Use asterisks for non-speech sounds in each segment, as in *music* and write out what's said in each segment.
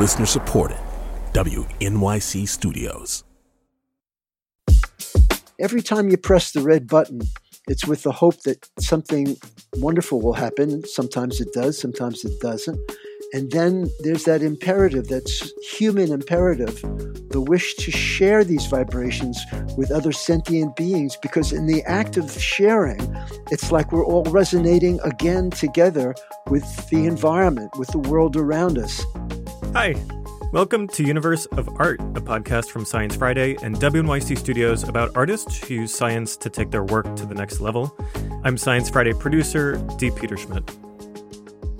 Listener supported. WNYC Studios. Every time you press the red button, it's with the hope that something wonderful will happen. Sometimes it does, sometimes it doesn't. And then there's that imperative, that's human imperative, the wish to share these vibrations with other sentient beings, because in the act of sharing, it's like we're all resonating again together with the environment, with the world around us. Hi. Welcome to Universe of Art, a podcast from Science Friday and WNYC Studios about artists who use science to take their work to the next level. I'm Science Friday producer Dee Peterschmidt.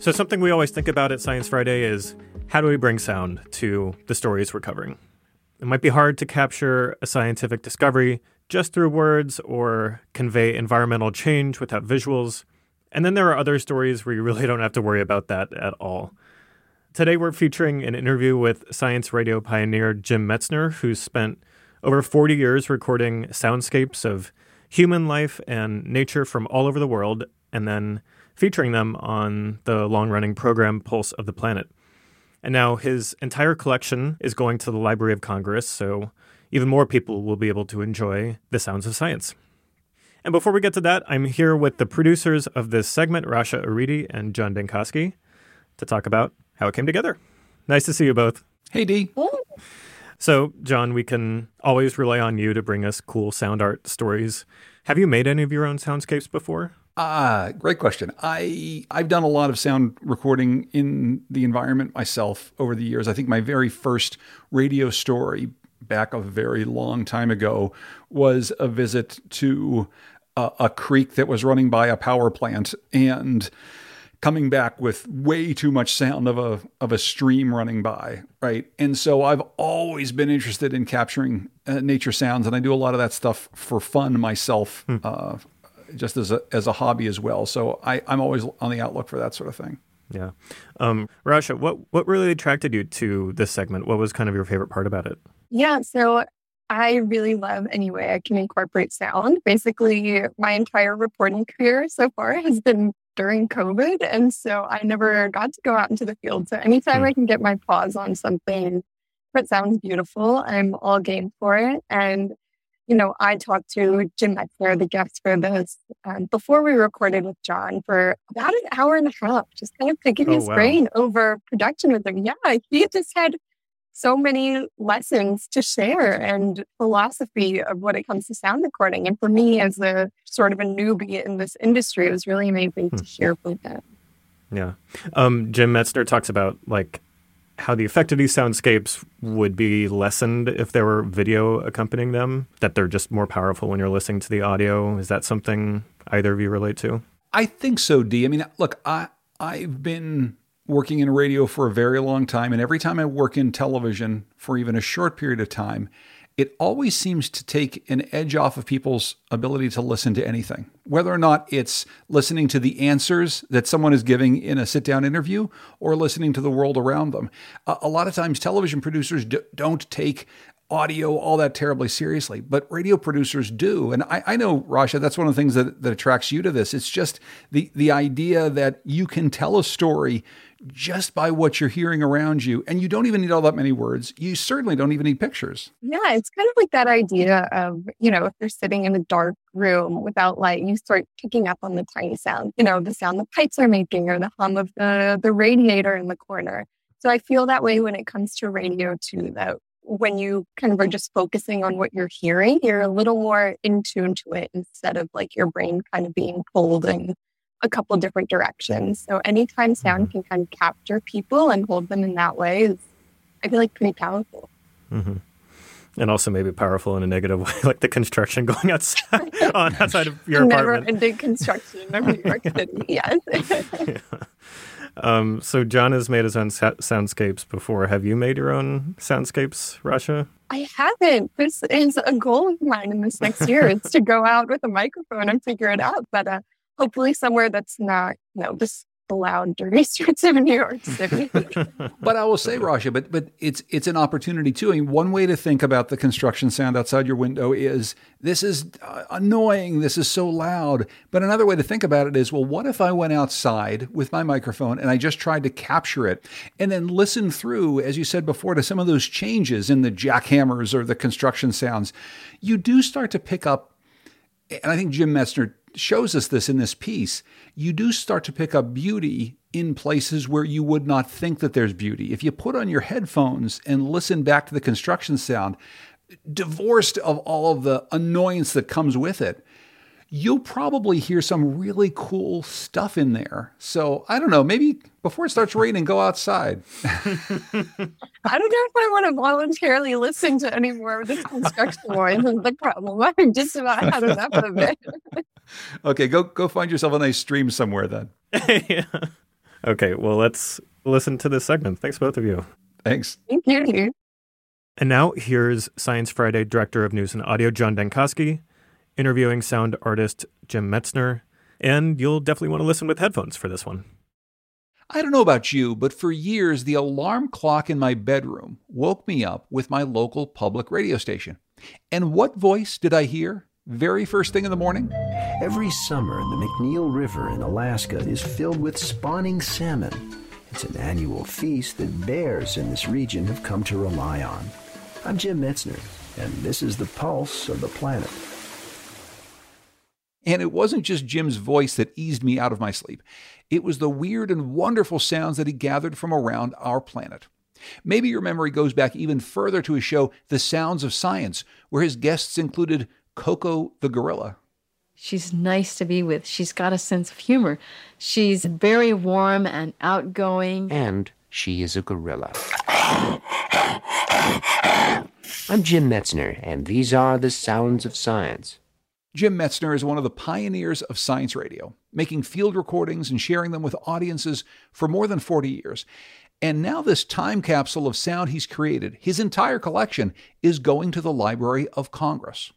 So, something we always think about at Science Friday is how do we bring sound to the stories we're covering? It might be hard to capture a scientific discovery just through words or convey environmental change without visuals. And then there are other stories where you really don't have to worry about that at all. Today, we're featuring an interview with science radio pioneer Jim Metzner, who's spent over 40 years recording soundscapes of human life and nature from all over the world, and then featuring them on the long running program Pulse of the Planet. And now his entire collection is going to the Library of Congress, so even more people will be able to enjoy the sounds of science. And before we get to that, I'm here with the producers of this segment, Rasha Aridi and John Dankosky, to talk about how it came together. Nice to see you both. Hey, Dee. So, John, we can always rely on you to bring us cool sound art stories. Have you made any of your own soundscapes before? Ah, great question. I I've done a lot of sound recording in the environment myself over the years. I think my very first radio story back a very long time ago was a visit to a, a creek that was running by a power plant and coming back with way too much sound of a of a stream running by, right? And so I've always been interested in capturing uh, nature sounds, and I do a lot of that stuff for fun myself. Hmm. Uh, just as a as a hobby as well. So I, I'm always on the outlook for that sort of thing. Yeah. Um, Rasha, what what really attracted you to this segment? What was kind of your favorite part about it? Yeah, so I really love any way I can incorporate sound. Basically, my entire reporting career so far has been during COVID. And so I never got to go out into the field. So anytime mm. I can get my paws on something that sounds beautiful, I'm all game for it. And you know, I talked to Jim Metzner, the guest for this, um, before we recorded with John for about an hour and a half, just kind of picking oh, his wow. brain over production with him. Yeah, he just had so many lessons to share and philosophy of what it comes to sound recording. And for me, as a sort of a newbie in this industry, it was really amazing to hmm. hear from him. Yeah. Um, Jim Metzner talks about like how the effect of these soundscapes would be lessened if there were video accompanying them, that they're just more powerful when you're listening to the audio. Is that something either of you relate to? I think so, Dee. I mean, look, I I've been working in radio for a very long time, and every time I work in television for even a short period of time, it always seems to take an edge off of people's ability to listen to anything, whether or not it's listening to the answers that someone is giving in a sit down interview or listening to the world around them. a lot of times, television producers don't take audio all that terribly seriously, but radio producers do. And I, I, know, Rasha, that's one of the things that, that attracts you to this. It's just the, the idea that you can tell a story just by what you're hearing around you. And you don't even need all that many words. You certainly don't even need pictures. Yeah, it's kind of like that idea of, you know, if you're sitting in a dark room without light, you start picking up on the tiny sound, you know, the sound the pipes are making or the hum of the, the radiator in the corner. So I feel that way when it comes to radio too, that when you kind of are just focusing on what you're hearing, you're a little more in tune to it instead of like your brain kind of being pulled in a couple different directions. So anytime sound mm-hmm. can kind of capture people and hold them in that way is, I feel like, pretty powerful. Mm-hmm. And also maybe powerful in a negative way, *laughs* like the construction going outside *laughs* on outside of your Never apartment. ending construction in New York City. Yes. *laughs* yeah. Um, so John has made his own sa- soundscapes before. Have you made your own soundscapes, Rasha? I haven't. This is a goal of mine in this next year. it's to go out with a microphone and figure it out. But uh, hopefully somewhere that's not, you know, just the loud, dirty streets of New York City. *laughs* but I will say, Rasha, but but it's it's an opportunity too. I mean, one way to think about the construction sound outside your window is this is uh, annoying. This is so loud. But another way to think about it is, well, what if I went outside with my microphone and I just tried to capture it and then listen through, as you said before, to some of those changes in the jackhammers or the construction sounds. You do start to pick up, and I think Jim Metzner shows us this in this piece, you do start to pick up beauty in places where you would not think that there's beauty. If you put on your headphones and listen back to the construction sound, divorced of all of the annoyance that comes with it, you'll probably hear some really cool stuff in there. So I don't know, maybe before it starts raining, go outside. *laughs* I don't know if I want to voluntarily listen to any more of this construction *laughs* noise is the problem. *laughs* I'm just about had enough of it. okay, go go find yourself a nice stream somewhere then. yeah. Okay, well let's listen to this segment. Thanks both of you. Thanks. Thank you. And now here's Science Friday Director of News and Audio John Dankosky interviewing sound artist Jim Metzner, and you'll definitely want to listen with headphones for this one. I don't know about you, but for years the alarm clock in my bedroom woke me up with my local public radio station. And what voice did I hear very first thing in the morning? Every summer, the McNeil River in Alaska is filled with spawning salmon. It's an annual feast that bears in this region have come to rely on. I'm Jim Metzner, and this is the pulse of the planet. And it wasn't just Jim's voice that eased me out of my sleep. It was the weird and wonderful sounds that he gathered from around our planet. Maybe your memory goes back even further to his show, The Sounds of Science, where his guests included Koko the gorilla. She's nice to be with. She's got a sense of humor. She's very warm and outgoing. And she is a gorilla. I'm Jim Metzner, and these are the sounds of science. Jim Metzner is one of the pioneers of science radio, making field recordings and sharing them with audiences for more than 40 years. And now, this time capsule of sound he's created, his entire collection, is going to the Library of Congress.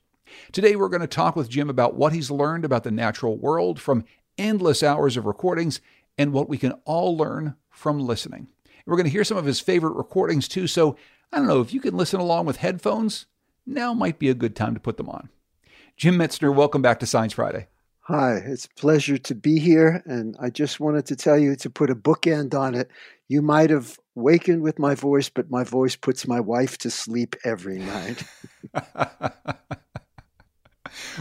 Today, we're going to talk with Jim about what he's learned about the natural world from endless hours of recordings and what we can all learn from listening. We're going to hear some of his favorite recordings too, so I don't know if you can listen along with headphones, now might be a good time to put them on. Jim Metzner, welcome back to Science Friday. Hi, it's a pleasure to be here. And I just wanted to tell you to put a bookend on it. You might have wakened with my voice, but my voice puts my wife to sleep every night. *laughs*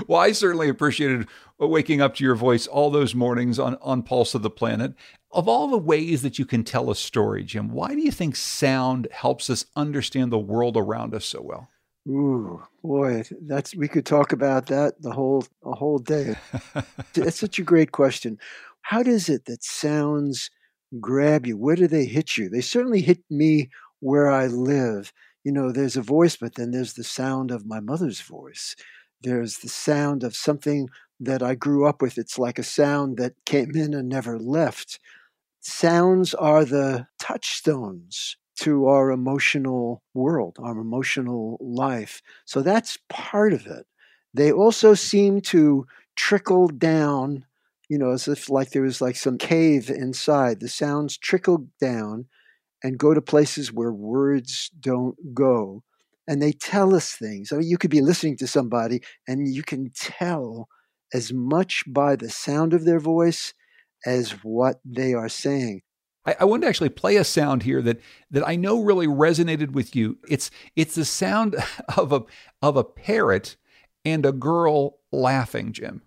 well, I certainly appreciated waking up to your voice all those mornings on, on Pulse of the Planet. Of all the ways that you can tell a story, Jim, why do you think sound helps us understand the world around us so well? Ooh, boy, that's we could talk about that the whole a whole day. *laughs* it's such a great question. How does it that sounds grab you? Where do they hit you? They certainly hit me where I live. You know, there's a voice, but then there's the sound of my mother's voice. There's the sound of something that I grew up with. It's like a sound that came in and never left. Sounds are the touchstones to our emotional world, our emotional life. So that's part of it. They also seem to trickle down, you know, as if like there was like some cave inside. The sounds trickle down and go to places where words don't go. And they tell us things. I mean, you could be listening to somebody and you can tell as much by the sound of their voice as what they are saying. I, I want to actually play a sound here that that I know really resonated with you. It's it's the sound *laughs* of a of a parrot and a girl laughing, Jim.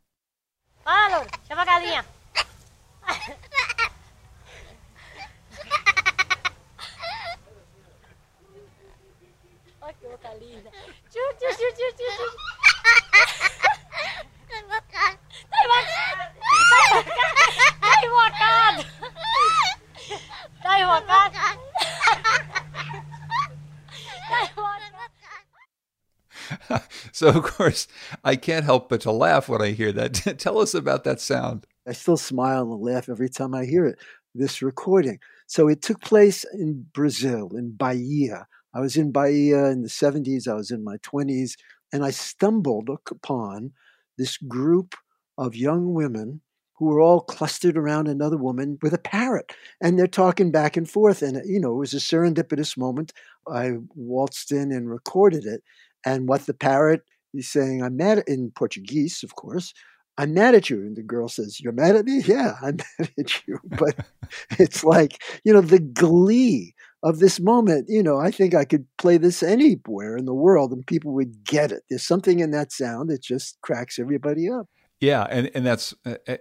So of course I can't help but to laugh when I hear that. *laughs* Tell us about that sound. I still smile and laugh every time I hear it. This recording. So it took place in Brazil, in Bahia. I was in Bahia in the 70s. I was in my 20s, and I stumbled upon this group of young women who were all clustered around another woman with a parrot. And they're talking back and forth. And, you know, it was a serendipitous moment. I waltzed in and recorded it. And what the parrot is saying, I'm mad in Portuguese, of course. I'm mad at you. And the girl says, You're mad at me? Yeah, *laughs* I'm mad at you. But *laughs* it's like, you know, the glee of this moment. You know, I think I could play this anywhere in the world and people would get it. There's something in that sound that just cracks everybody up. Yeah, and and that's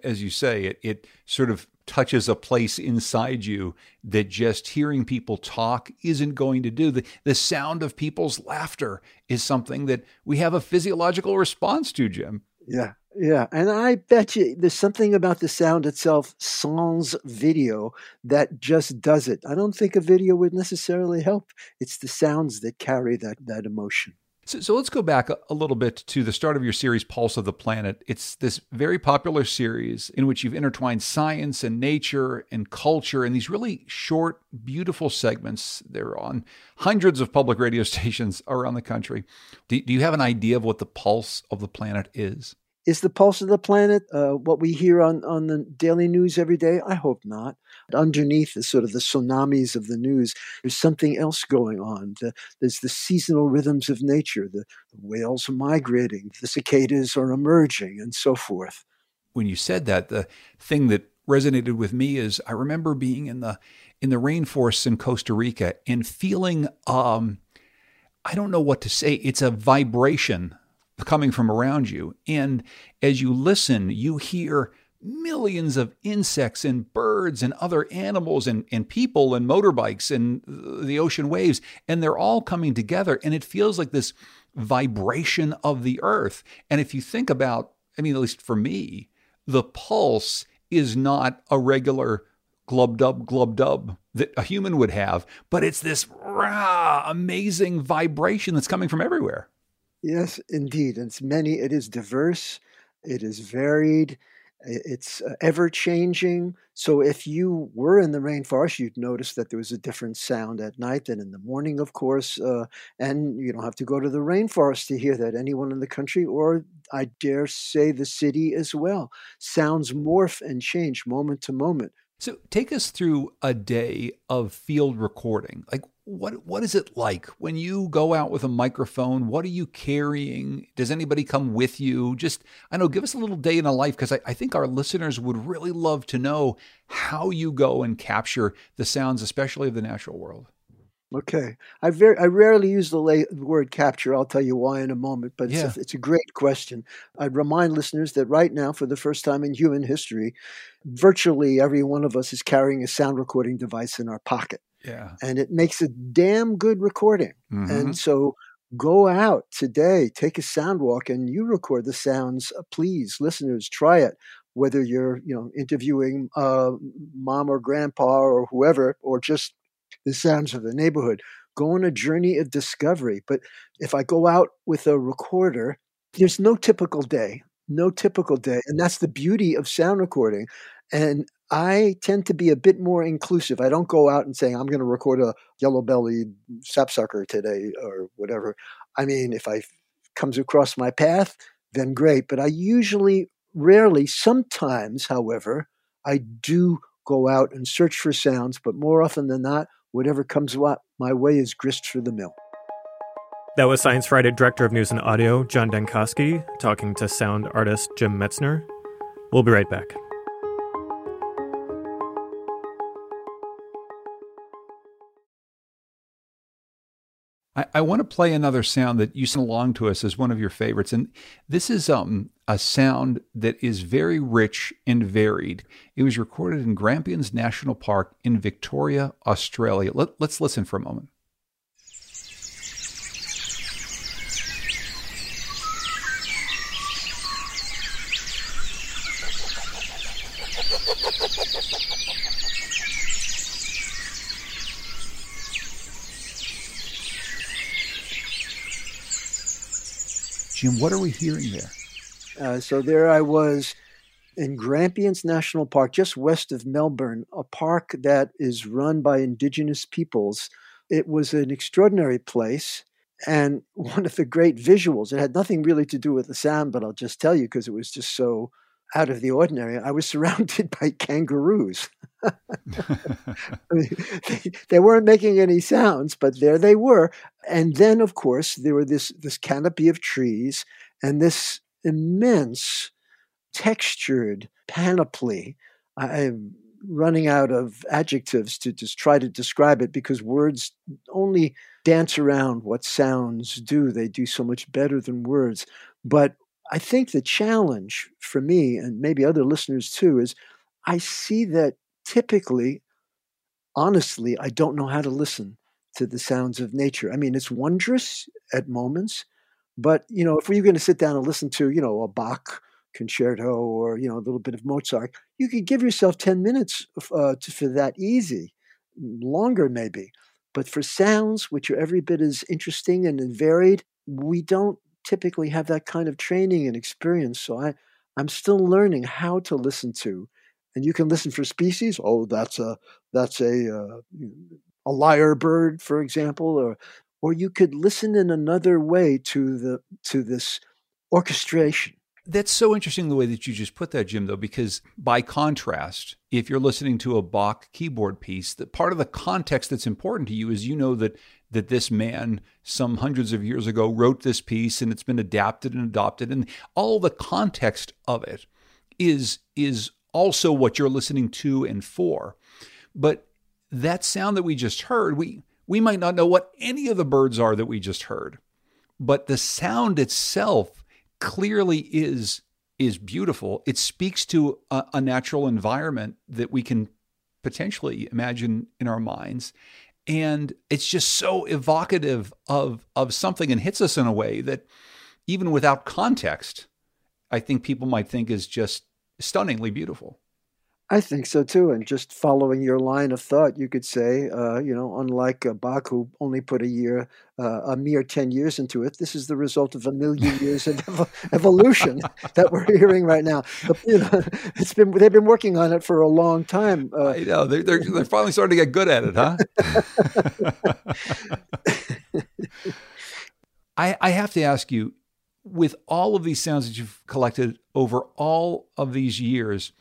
as you say, it it sort of touches a place inside you that just hearing people talk isn't going to do. The the sound of people's laughter is something that we have a physiological response to, Jim. Yeah. Yeah, and I bet you there's something about the sound itself, sans video, that just does it. I don't think a video would necessarily help. It's the sounds that carry that that emotion. So, so let's go back a, little bit to the start of your series, Pulse of the Planet. It's this very popular series in which you've intertwined science and nature and culture in these really short, beautiful segments. They're on hundreds of public radio *laughs* stations around the country. Do, do you have an idea of what the Pulse of the Planet is? Is the pulse of the planet uh, what we hear on, on the daily news every day? I hope not. Underneath is sort of the tsunamis of the news. There's something else going on. The, there's the seasonal rhythms of nature. The, the whales are migrating, the cicadas are emerging, and so forth. When you said that, the thing that resonated with me is I remember being in the in the rainforests in Costa Rica and feeling um, I don't know what to say. It's a vibration coming from around you. And as you listen, you hear millions of insects and birds and other animals and, and people and motorbikes and the ocean waves. And they're all coming together. And it feels like this vibration of the earth. And if you think about, I mean, at least for me, the pulse is not a regular glub dub, glub dub that a human would have, but it's this rah, amazing vibration that's coming from everywhere. Yes, indeed. It's many, it is diverse, it is varied, it's uh, ever changing. So if you were in the rainforest, you'd notice that there was a different sound at night than in the morning, of course. Uh, and you don't have to go to the rainforest to hear that. Anyone in the country, or I dare say the city as well, sounds morph and change moment to moment. So take us through a day of field recording. Like what what is it like when you go out with a microphone? What are you carrying? Does anybody come with you? Just I know, give us a little day in a life because I, I think our listeners would really love to know how you go and capture the sounds, especially of the natural world. Okay, I very I rarely use the, la- word capture. I'll tell you why in a moment, but yeah. it's, a, it's a great question. I'd remind listeners that right now, for the first time in human history, virtually every one of us is carrying a sound recording device in our pocket. Yeah. And it makes a damn good recording. Mm-hmm. And so go out today, take a sound walk, and you record the sounds. Uh, please, listeners, try it. Whether you're, you know, interviewing uh, mom or grandpa or whoever, or just the sounds of the neighborhood, go on a journey of discovery. But if I go out with a recorder, there's no typical day, no typical day, and that's the beauty of sound recording. And I tend to be a bit more inclusive. I don't go out and say, I'm going to record a yellow-bellied sapsucker today or whatever. I mean, if I comes across my path, then great. But I usually, rarely, sometimes, however, I do go out and search for sounds. But more often than not, whatever comes my way is grist for the mill. That was Science Friday Director of News and Audio, John Dankosky, talking to sound artist Jim Metzner. We'll be right back. I, I want to play another sound that you sent along to us as one of your favorites. And this is um, a sound that is very rich and varied. It was recorded in Grampians National Park in Victoria, Australia. Let, let's listen for a moment. Jim, what are we hearing there? Uh, so there I was in Grampians National Park, just west of Melbourne, a park that is run by Indigenous peoples. It was an extraordinary place. And *laughs* one of the great visuals, it had nothing really to do with the sound, but I'll just tell you because it was just so out of the ordinary. I was *laughs* surrounded by kangaroos. *laughs* I they, they, weren't making any sounds, but there they were. And then, of course, there were this this canopy of trees and this immense textured panoply. I'm running out of adjectives to just try to describe it because words only dance around what sounds do. They do so much better than words. But I think the challenge for me, and maybe other listeners too, is I see that typically, honestly, I don't know how to listen to the sounds of nature. I mean, it's wondrous at moments, but you know, if we're going to sit down and listen to, you know, a Bach concerto or you know a little bit of Mozart, you could give yourself ten minutes uh, to, for that easy, longer maybe. But for sounds which are every bit as interesting and varied, we don't typically have that kind of training and experience. So I, I'm still learning how to listen to and you can listen for species. Oh, that's a that's a uh, a lyre bird, for example, or or you could listen in another way to the to this orchestration. That's so interesting the way that you just put that, Jim, though, because by contrast, if you're listening to a Bach keyboard piece, that part of the context that's important to you is you know that that this man some hundreds of years ago wrote this piece and it's been adapted and adopted and all the context of it is is also what you're listening to and for. But that sound that we just heard, we we might not know what any of the birds are that we just heard, but the sound itself clearly is is beautiful. It speaks to a, a natural environment that we can potentially imagine in our minds and it's just so evocative of of something and hits us in a way that even without context i think people might think is just stunningly beautiful. I think so too. And just following your line of thought, you could say, uh, you know, unlike uh, Bach, who only put a year, uh, a mere 10 years into it, this is the result of a million *laughs* years of ev- evolution that we're hearing right now. But, you know, *laughs* it's been, they've been working on it for a long time. Uh, I know. They're, they're, they're finally starting to get good at it, huh? *laughs* I, I have to ask you, with all of these sounds that you've collected over all of these years,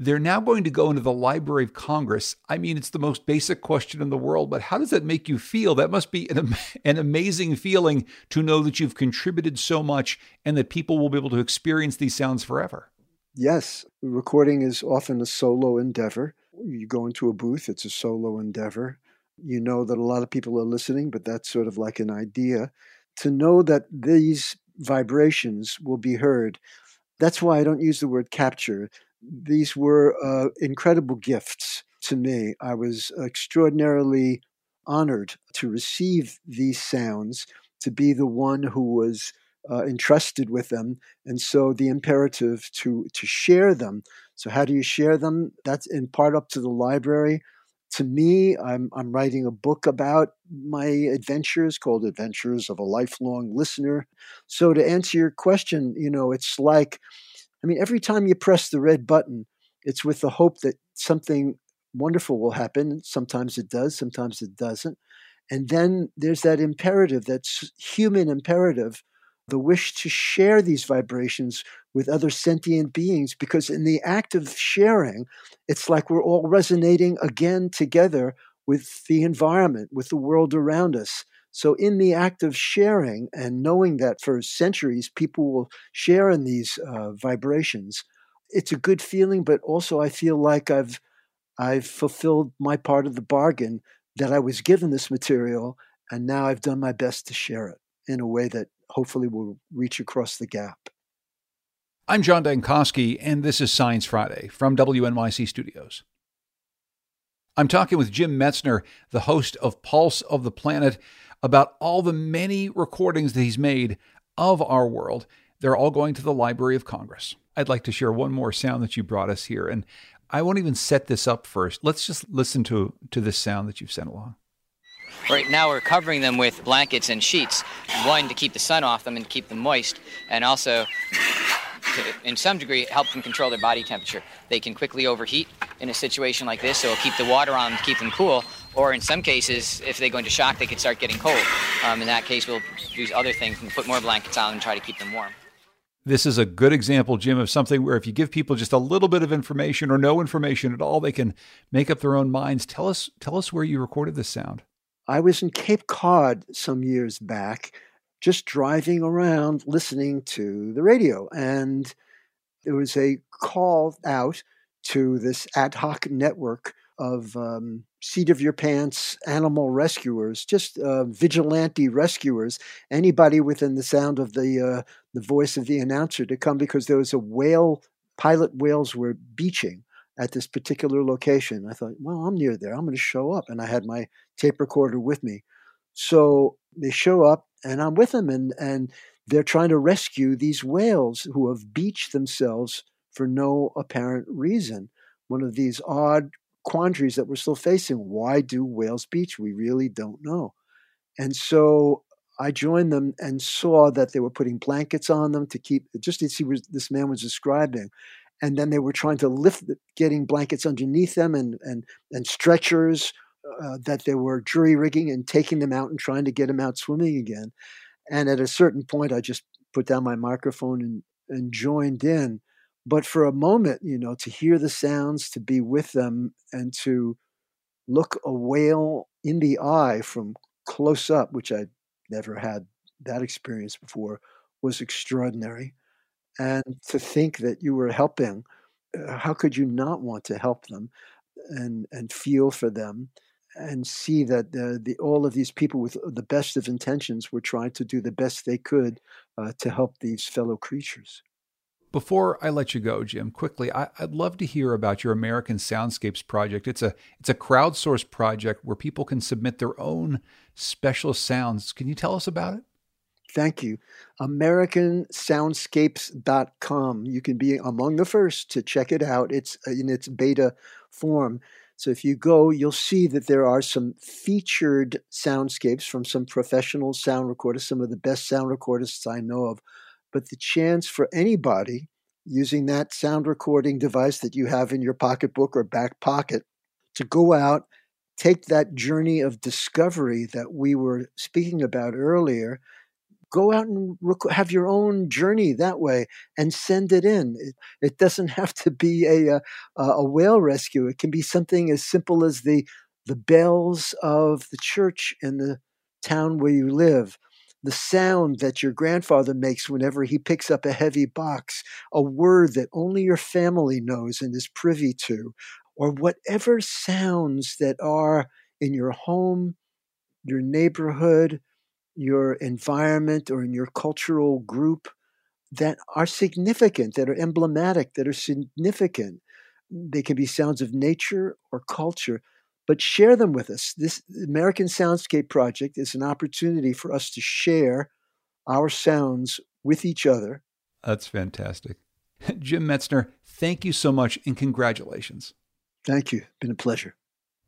they're now going to go into the Library of Congress. I mean, it's the most basic question in the world, but how does that make you feel? That must be an, *laughs* an amazing feeling to know that you've contributed so much and that people will be able to experience these sounds forever. Yes, recording is often a solo endeavor. You go into a booth, it's a solo endeavor. You know that a lot of people are listening, but that's sort of like an idea. To know that these vibrations will be heard. That's why I don't use the word capture. These were uh, incredible gifts to me. I was extraordinarily honored to receive these sounds, to be the one who was uh, entrusted with them, and so the imperative to to share them. So how do you share them? That's in part up to the library to me, I'm, I'm writing a book about my adventures called Adventures of a Lifelong Listener. So, to answer your question, you know, it's like, I mean, every time you press the red button, it's with the hope that something wonderful will happen. Sometimes it does, sometimes it doesn't. And then there's that imperative, that's human imperative, the wish to share these vibrations with other sentient beings because in the act of sharing, it's like we're all resonating again together with the environment, with the world around us. So, in the act of sharing and knowing that for centuries people will share in these uh, vibrations, it's a good feeling. But also, I feel like I've I've fulfilled my part of the bargain that I was given this material, and now I've done my best to share it in a way that hopefully will reach across the gap. I'm John Dankosky, and this is Science Friday from WNYC Studios. I'm talking with Jim Metzner, the host of Pulse of the Planet, about all the many recordings that he's made of our world. They're all going to the Library of Congress. I'd like to share one more sound that you brought us here, and I won't even set this up first. Let's just listen to, to this sound that you've sent along. Right now, we're covering them with blankets and sheets. One, to keep the sun off them and keep them moist, and also to, in some degree, help them control their body temperature. They can quickly overheat in a situation like this, so it'll keep the water on keep them cool. Or in some cases, if they go into shock, they could start getting cold. Um, in that case, we'll use other things and put more blankets on and try to keep them warm. This is a good example, Jim, of something where if you give people just a little bit of information or no information at all, they can make up their own minds. Tell us, tell us where you recorded this sound. I was in Cape Cod some years back, just driving around listening to the radio, and there was a call out to this ad hoc network of um, seat of your pants animal rescuers, just uh, vigilante rescuers, anybody within the sound of the uh, the voice of the announcer to come because there was a whale pilot whales were beaching at this particular location. I thought, well, I'm near there. I'm going to show up, and I had my tape recorder with me. So they show up, and I'm with them, and and they're trying to rescue these whales who have beached themselves for no apparent reason. One of these odd quandaries that we're still facing. Why do whales beach? We really don't know. And so I joined them and saw that they were putting blankets on them to keep, just to see what this man was describing. And then they were trying to lift, getting blankets underneath them and, and, and stretchers uh, that they were jury rigging and taking them out and trying to get them out swimming again. And at a certain point, I just put down my microphone and, and joined in. But for a moment, you know, to hear the sounds, to be with them, and to look a whale in the eye from close up, which I'd never had that experience before, was extraordinary. And to think that you were helping, uh, how could you not want to help them and, and feel for them? And see that uh, the, all of these people with the best of intentions were trying to do the best they could uh, to help these fellow creatures. Before I let you go, Jim, quickly, I, would love to hear about your American Soundscapes project. It's a it's a crowdsourced project where people can submit their own special sounds. Can you tell us about it? Thank you. AmericanSoundscapes.com. You can be among the first to check it out. It's in its beta form. So if you go, you'll see that there are some featured soundscapes from some professional sound recorders, some of the best sound recordists I know of. But the chance for anybody using that sound recording device that you have in your pocketbook or back pocket to go out, take that journey of discovery that we were speaking about earlier, go out and rec- have your own journey that way and send it in. It, it doesn't *laughs* have to be a, uh, a, a whale rescue. It can be something as simple as the the bells of the church in the town where you live the sound that your grandfather makes whenever he picks up a heavy box, a word that only your family knows and is privy to, or whatever sounds that are in your home, your neighborhood, your environment, or in your cultural group that are significant, that are emblematic, that are significant. They can be sounds of nature or culture but share them with us. This American Soundscape Project is an opportunity for us to share our sounds with each other. That's fantastic. *laughs* Jim Metzner, thank you so much and congratulations. Thank you. Been a pleasure.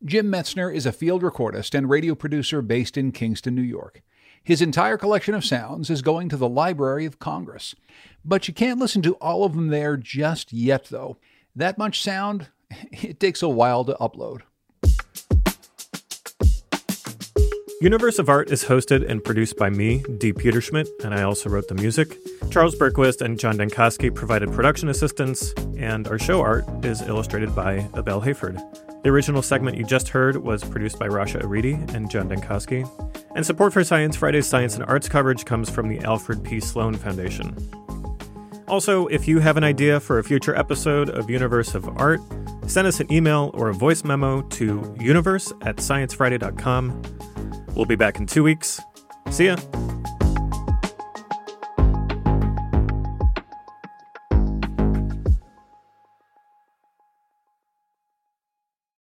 Jim Metzner is a field recordist and radio producer based in Kingston, New York. His entire collection of sounds is going to the Library of Congress. But you can't listen to all of them there just yet, though. That much sound, *laughs* it takes a while to upload. Universe of Art is hosted and produced by me, D. Peterschmidt, and I also wrote the music. Charles Bergquist and John Dankosky provided production assistance, and our show art is illustrated by Abelle Hayford. The original segment you just heard was produced by Rasha Aridi and John Dankosky. And support for Science Friday's science and arts coverage comes from the Alfred P. Sloan Foundation. Also, if you have an idea for a future episode of Universe of Art, send us an email or a voice memo to universe at sciencefriday.com. We'll be back in two weeks. See ya.